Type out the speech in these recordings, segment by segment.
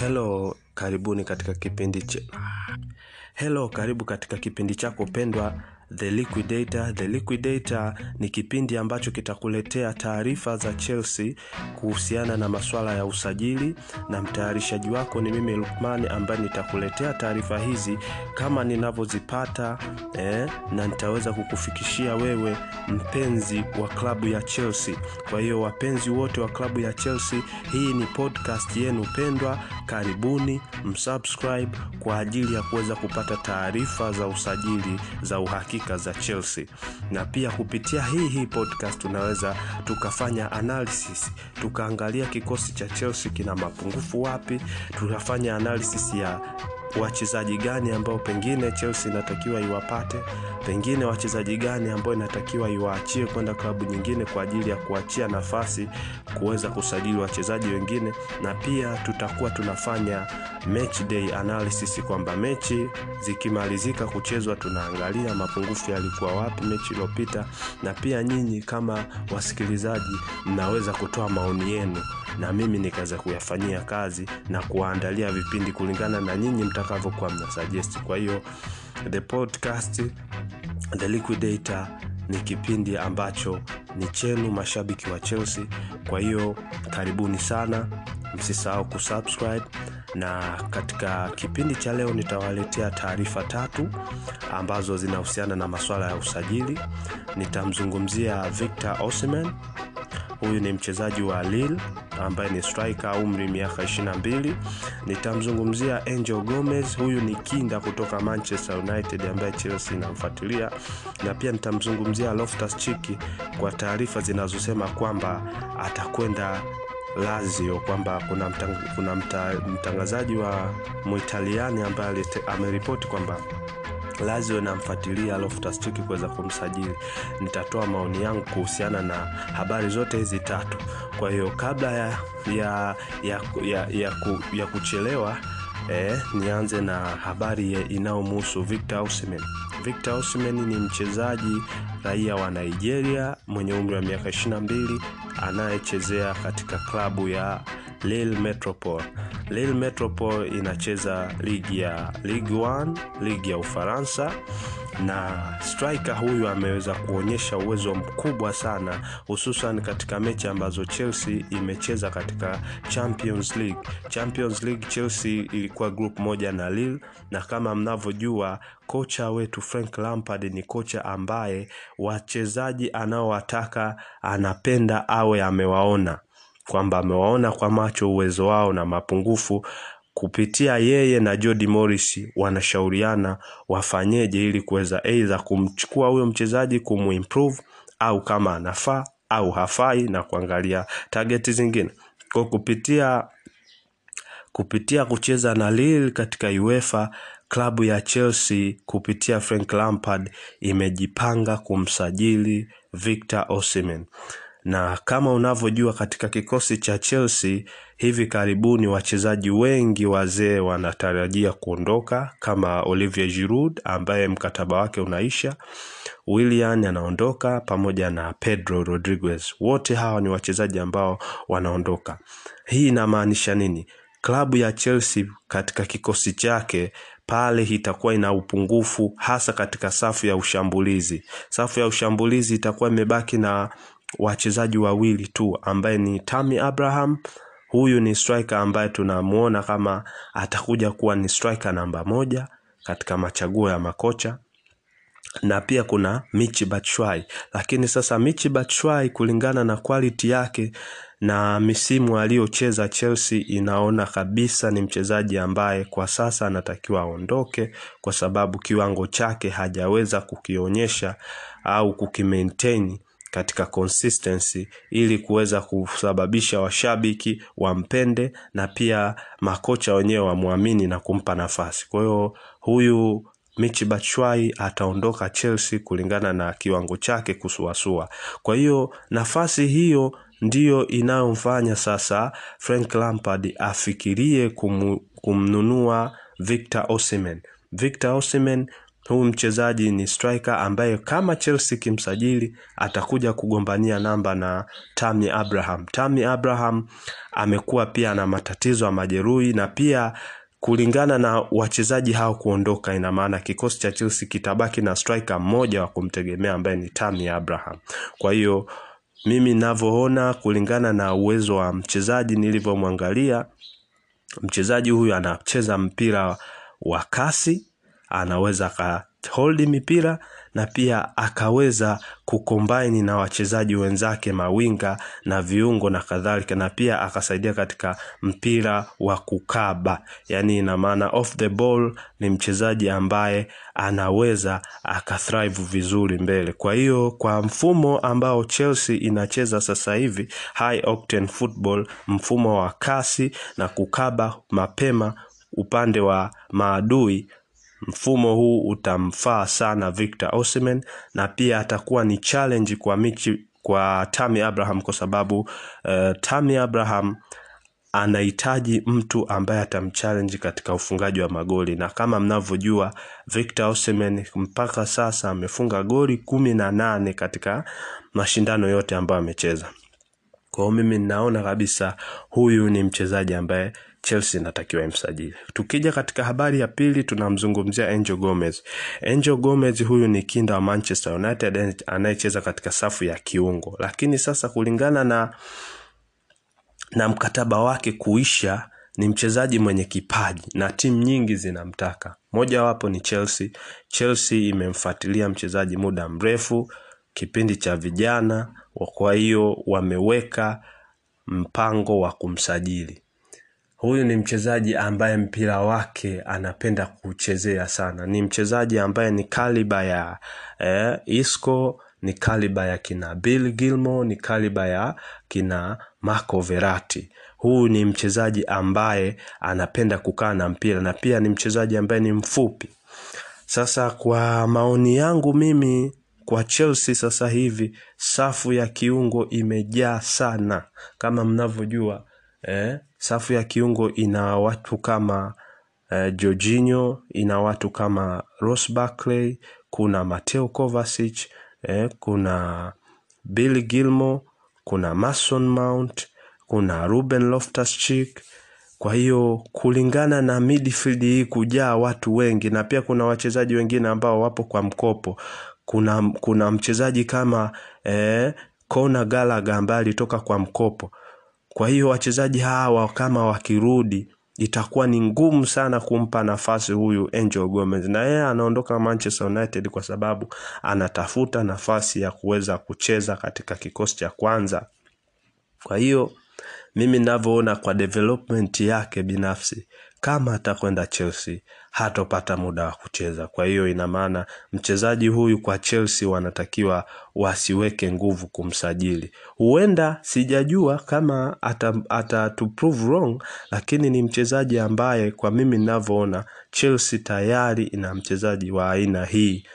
Hello, karibuni katika kipindi ch Hello, karibu katika kipindi chako pendwa The Liquidator. The Liquidator ni kipindi ambacho kitakuletea taarifa za Chelsea kuhusiana na masuala ya usajili, na mtayarishaji wako ni mimi Lukman, ambaye nitakuletea taarifa hizi kama ninavyozipata eh, na nitaweza kukufikishia wewe mpenzi wa klabu ya Chelsea. Kwa hiyo wapenzi wote wa klabu ya Chelsea, hii ni podcast yenu pendwa. Karibuni msubscribe kwa ajili ya kuweza kupata taarifa za usajili za uhakika za Chelsea, na pia kupitia hii hii podcast tunaweza tukafanya analysis, tukaangalia kikosi cha Chelsea kina mapungufu wapi, tukafanya analysis ya wachezaji gani ambao pengine Chelsea inatakiwa iwapate, pengine wachezaji gani ambao inatakiwa iwaachie kwenda klabu nyingine kwa ajili ya kuachia nafasi kuweza kusajili wachezaji wengine, na pia tutakuwa tunafanya match day analysis, kwamba mechi zikimalizika kuchezwa tunaangalia mapungufu yalikuwa wapi mechi iliyopita, na pia nyinyi kama wasikilizaji mnaweza kutoa maoni yenu na mimi nikaweza kuyafanyia kazi na kuwaandalia vipindi kulingana na nyinyi mtakavyokuwa mna suggest. Kwa hiyo the podcast The Liquidator ni kipindi ambacho ni chenu mashabiki wa Chelsea. Kwa hiyo karibuni sana, msisahau kusubscribe na katika kipindi cha leo nitawaletea taarifa tatu ambazo zinahusiana na masuala ya usajili. Nitamzungumzia Victor Osimhen. Huyu ni mchezaji wa Lille ambaye ni striker, umri miaka 22. Nitamzungumzia Angel Gomez, huyu ni kinda kutoka Manchester United ambaye Chelsea inamfuatilia, na pia nitamzungumzia Loftus Cheek kwa taarifa zinazosema kwamba atakwenda Lazio, kwamba kuna, mtang, kuna mta, mtangazaji wa Muitaliani ambaye ameripoti kwamba Lazio inamfuatilia alafu Cheek kuweza kumsajili. Nitatoa maoni yangu kuhusiana na habari zote hizi tatu. Kwa hiyo kabla ya ya ya, ya, ya, ku, ya kuchelewa eh, nianze na habari inayomhusu Victor Osimhen. Victor Osimhen ni mchezaji raia wa Nigeria mwenye umri wa miaka 22 anayechezea katika klabu ya Lille Metropole. Lille Metropole inacheza ligi ya Ligue 1, ligi ya Ufaransa na striker huyu ameweza kuonyesha uwezo mkubwa sana hususan katika mechi ambazo Chelsea imecheza katika Champions League. Champions League Chelsea ilikuwa group moja na Lille, na kama mnavyojua kocha wetu Frank Lampard ni kocha ambaye wachezaji anaowataka anapenda awe amewaona kwamba amewaona kwa macho uwezo wao na mapungufu kupitia yeye na Jody Morris wanashauriana wafanyeje ili kuweza aidha kumchukua huyo mchezaji kumuimprove au kama anafaa au hafai na kuangalia target zingine. Kwa kupitia kupitia kucheza na Lille katika UEFA, klabu ya Chelsea kupitia Frank Lampard imejipanga kumsajili Victor Osimhen na kama unavyojua katika kikosi cha Chelsea hivi karibuni wachezaji wengi wazee wanatarajia kuondoka kama Olivier Giroud ambaye mkataba wake unaisha, Willian anaondoka pamoja na Pedro Rodriguez. Wote hawa ni wachezaji ambao wanaondoka. Hii inamaanisha nini? Klabu ya Chelsea katika kikosi chake pale itakuwa ina upungufu hasa katika safu ya ushambulizi. Safu ya ushambulizi itakuwa imebaki na wachezaji wawili tu ambaye ni Tammy Abraham. Huyu ni striker ambaye tunamuona kama atakuja kuwa ni striker namba moja katika machaguo ya makocha, na pia kuna Michi Batshuayi. Lakini sasa Michi Batshuayi kulingana na quality yake na misimu aliyocheza Chelsea, inaona kabisa ni mchezaji ambaye kwa sasa anatakiwa aondoke, kwa sababu kiwango chake hajaweza kukionyesha au kukimaintain katika consistency ili kuweza kusababisha washabiki wampende na pia makocha wenyewe wamwamini na kumpa nafasi. Kwa hiyo huyu Michi Batshuayi ataondoka Chelsea kulingana na kiwango chake kusuasua. Kwa hiyo nafasi hiyo ndiyo inayomfanya sasa Frank Lampard afikirie kum, kumnunua Victor Osimhen. Victor Osimhen huu mchezaji ni striker ambaye kama Chelsea kimsajili atakuja kugombania namba na Tammy Abraham. Tammy Abraham amekuwa pia na matatizo ya majeruhi na pia kulingana na wachezaji hao kuondoka, ina maana kikosi cha Chelsea kitabaki na striker mmoja wa kumtegemea ambaye ni Tammy Abraham. Kwa hiyo mimi ninavyoona, kulingana na uwezo wa mchezaji nilivyomwangalia, mchezaji huyu anacheza mpira wa kasi, anaweza akaholdi mipira na pia akaweza kukombaini na wachezaji wenzake mawinga na viungo na kadhalika, na pia akasaidia katika mpira wa kukaba, yaani ina maana off the ball, ni mchezaji ambaye anaweza akathrive vizuri mbele. Kwa hiyo kwa mfumo ambao Chelsea inacheza sasa hivi, high octane football, mfumo wa kasi na kukaba mapema upande wa maadui mfumo huu utamfaa sana Victor Osimhen na pia atakuwa ni challenge kwa Michi, kwa Tammy Abraham kwa sababu uh, Tammy Abraham anahitaji mtu ambaye atamchallenge katika ufungaji wa magoli, na kama mnavyojua Victor Osimhen mpaka sasa amefunga goli kumi na nane katika mashindano yote ambayo amecheza. Kwa hiyo mimi ninaona kabisa huyu ni mchezaji ambaye Chelsea inatakiwa imsajili. Tukija katika habari ya pili tunamzungumzia Angel Gomez. Angel Gomez huyu ni kinda wa Manchester United anayecheza katika safu ya kiungo, lakini sasa kulingana na na mkataba wake kuisha, ni mchezaji mwenye kipaji na timu nyingi zinamtaka. Mojawapo ni Chelsea. Chelsea imemfuatilia mchezaji muda mrefu, kipindi cha vijana, kwa hiyo wameweka mpango wa kumsajili. Huyu ni mchezaji ambaye mpira wake anapenda kuchezea sana. Ni mchezaji ambaye ni kaliba ya eh, Isco, ni kaliba ya kina Bill Gilmore, ni kaliba ya kina Marco Verratti. Huyu ni mchezaji ambaye anapenda kukaa na mpira na pia ni mchezaji ambaye ni mfupi. Sasa kwa maoni yangu mimi kwa Chelsea sasa hivi safu ya kiungo imejaa sana, kama mnavyojua eh, safu ya kiungo ina watu kama eh, Jorginho, ina watu kama Ross Barkley, kuna Mateo Kovacic eh, kuna Billy Gilmore, kuna Mason Mount, kuna Ruben Loftus-Cheek. Kwa hiyo kulingana na midfield hii kujaa watu wengi, na pia kuna wachezaji wengine ambao wapo kwa mkopo. Kuna, kuna mchezaji kama eh, Conor Gallagher ambaye alitoka kwa mkopo. Kwa hiyo wachezaji hawa kama wakirudi itakuwa ni ngumu sana kumpa nafasi huyu Angel Gomez, na yeye anaondoka Manchester United kwa sababu anatafuta nafasi ya kuweza kucheza katika kikosi cha kwanza. Kwa hiyo mimi ninavyoona kwa development yake binafsi, kama atakwenda Chelsea hatopata muda wa kucheza. Kwa hiyo ina maana mchezaji huyu kwa Chelsea wanatakiwa wasiweke nguvu kumsajili. Huenda sijajua kama ata, ata to prove wrong, lakini ni mchezaji ambaye kwa mimi ninavyoona Chelsea tayari ina mchezaji wa aina hii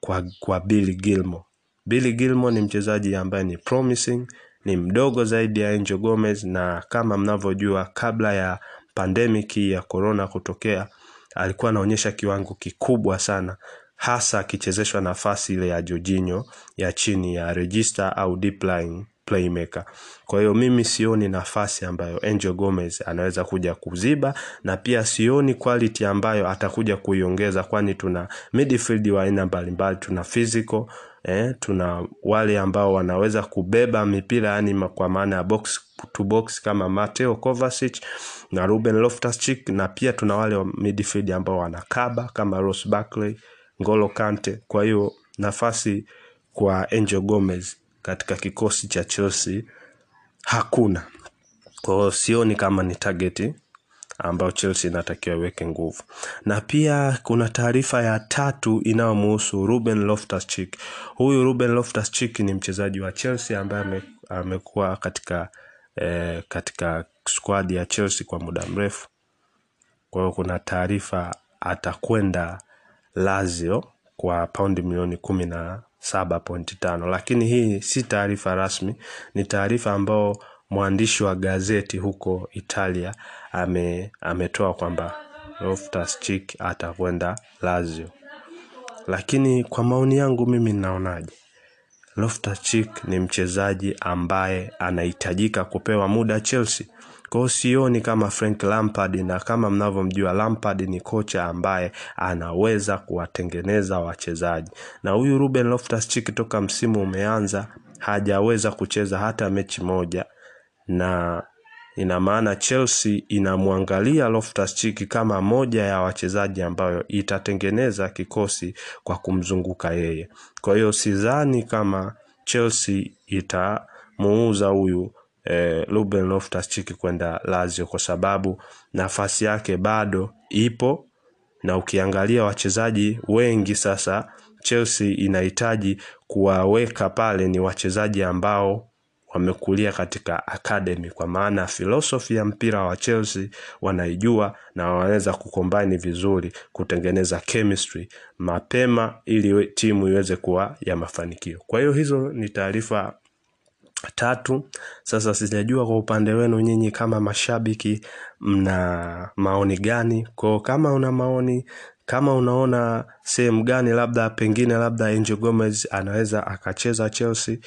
kwa, kwa Billy Gilmore. Billy Gilmore ni mchezaji ambaye ni promising, ni mdogo zaidi ya Angel Gomez, na kama mnavyojua kabla ya pandemic ya corona kutokea alikuwa anaonyesha kiwango kikubwa sana hasa akichezeshwa nafasi ile ya Jorginho ya chini ya register au deep line playmaker. Kwa hiyo mimi sioni nafasi ambayo Angel Gomez anaweza kuja kuziba, na pia sioni quality ambayo atakuja kuiongeza, kwani tuna midfield wa aina mbalimbali, tuna physical eh, tuna wale ambao wanaweza kubeba mipira yani kwa maana ya box to box kama Mateo Kovacic na Ruben Loftus-Cheek, na pia tuna wale wa midfield ambao wanakaba kama Ross Barkley, Ngolo Kante. Kwa hiyo nafasi kwa Angel Gomez katika kikosi cha Chelsea hakuna. Kwa hiyo sioni kama ni target ambayo Chelsea inatakiwa iweke nguvu. Na pia kuna taarifa ya tatu inayomhusu Ruben Loftus-Cheek. Huyu Ruben Loftus-Cheek ni mchezaji wa Chelsea ambaye amekuwa katika eh, katika squad ya Chelsea kwa muda mrefu. Kwa hiyo kuna taarifa atakwenda Lazio kwa paundi milioni kumi na saba pointi tano, lakini hii si taarifa rasmi, ni taarifa ambayo mwandishi wa gazeti huko Italia ame, ametoa kwamba Loftus-Cheek atakwenda Lazio. lakini kwa maoni yangu mimi ninaonaje Loftus-Cheek ni mchezaji ambaye anahitajika kupewa muda Chelsea. Kwa hiyo sioni kama Frank Lampard, na kama mnavyomjua Lampard ni kocha ambaye anaweza kuwatengeneza wachezaji, na huyu Ruben Loftus-Cheek toka msimu umeanza hajaweza kucheza hata mechi moja, na ina maana Chelsea inamwangalia Loftus-Cheek kama moja ya wachezaji ambayo itatengeneza kikosi kwa kumzunguka yeye. Kwa hiyo sidhani kama Chelsea itamuuza huyu e, Ruben Loftus-Cheek kwenda Lazio kwa sababu nafasi yake bado ipo, na ukiangalia wachezaji wengi sasa Chelsea inahitaji kuwaweka pale ni wachezaji ambao wamekulia katika academy, kwa maana filosofi ya mpira wa Chelsea wanaijua na wanaweza kukombani vizuri kutengeneza chemistry mapema ili timu iweze kuwa ya mafanikio. Kwa hiyo hizo ni taarifa tatu. Sasa sijajua kwa upande wenu nyinyi kama mashabiki mna maoni gani? Kwa kama una maoni, kama unaona sehemu gani labda pengine labda Angel Gomez anaweza akacheza Chelsea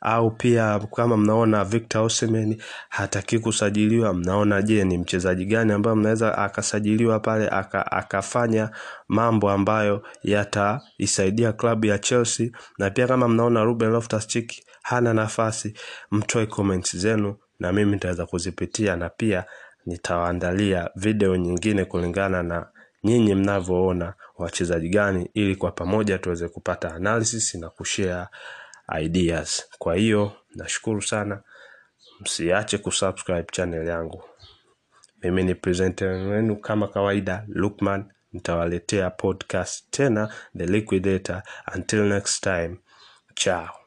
au pia kama mnaona Victor Osimhen hataki kusajiliwa, mnaona je, ni mchezaji gani ambaye mnaweza akasajiliwa pale aka, akafanya mambo ambayo yataisaidia klabu ya Chelsea, na pia kama mnaona Ruben Loftus-Cheek hana nafasi, mtoe comments zenu na mimi nitaweza kuzipitia, na pia nitawaandalia video nyingine kulingana na nyinyi mnavyoona wachezaji gani, ili kwa pamoja tuweze kupata analysis na kushare ideas. Kwa hiyo nashukuru sana, msiache kusubscribe channel yangu. Mimi ni presenter wenu kama kawaida, Lukman. Nitawaletea podcast tena, The Liquidator. Until next time, ciao.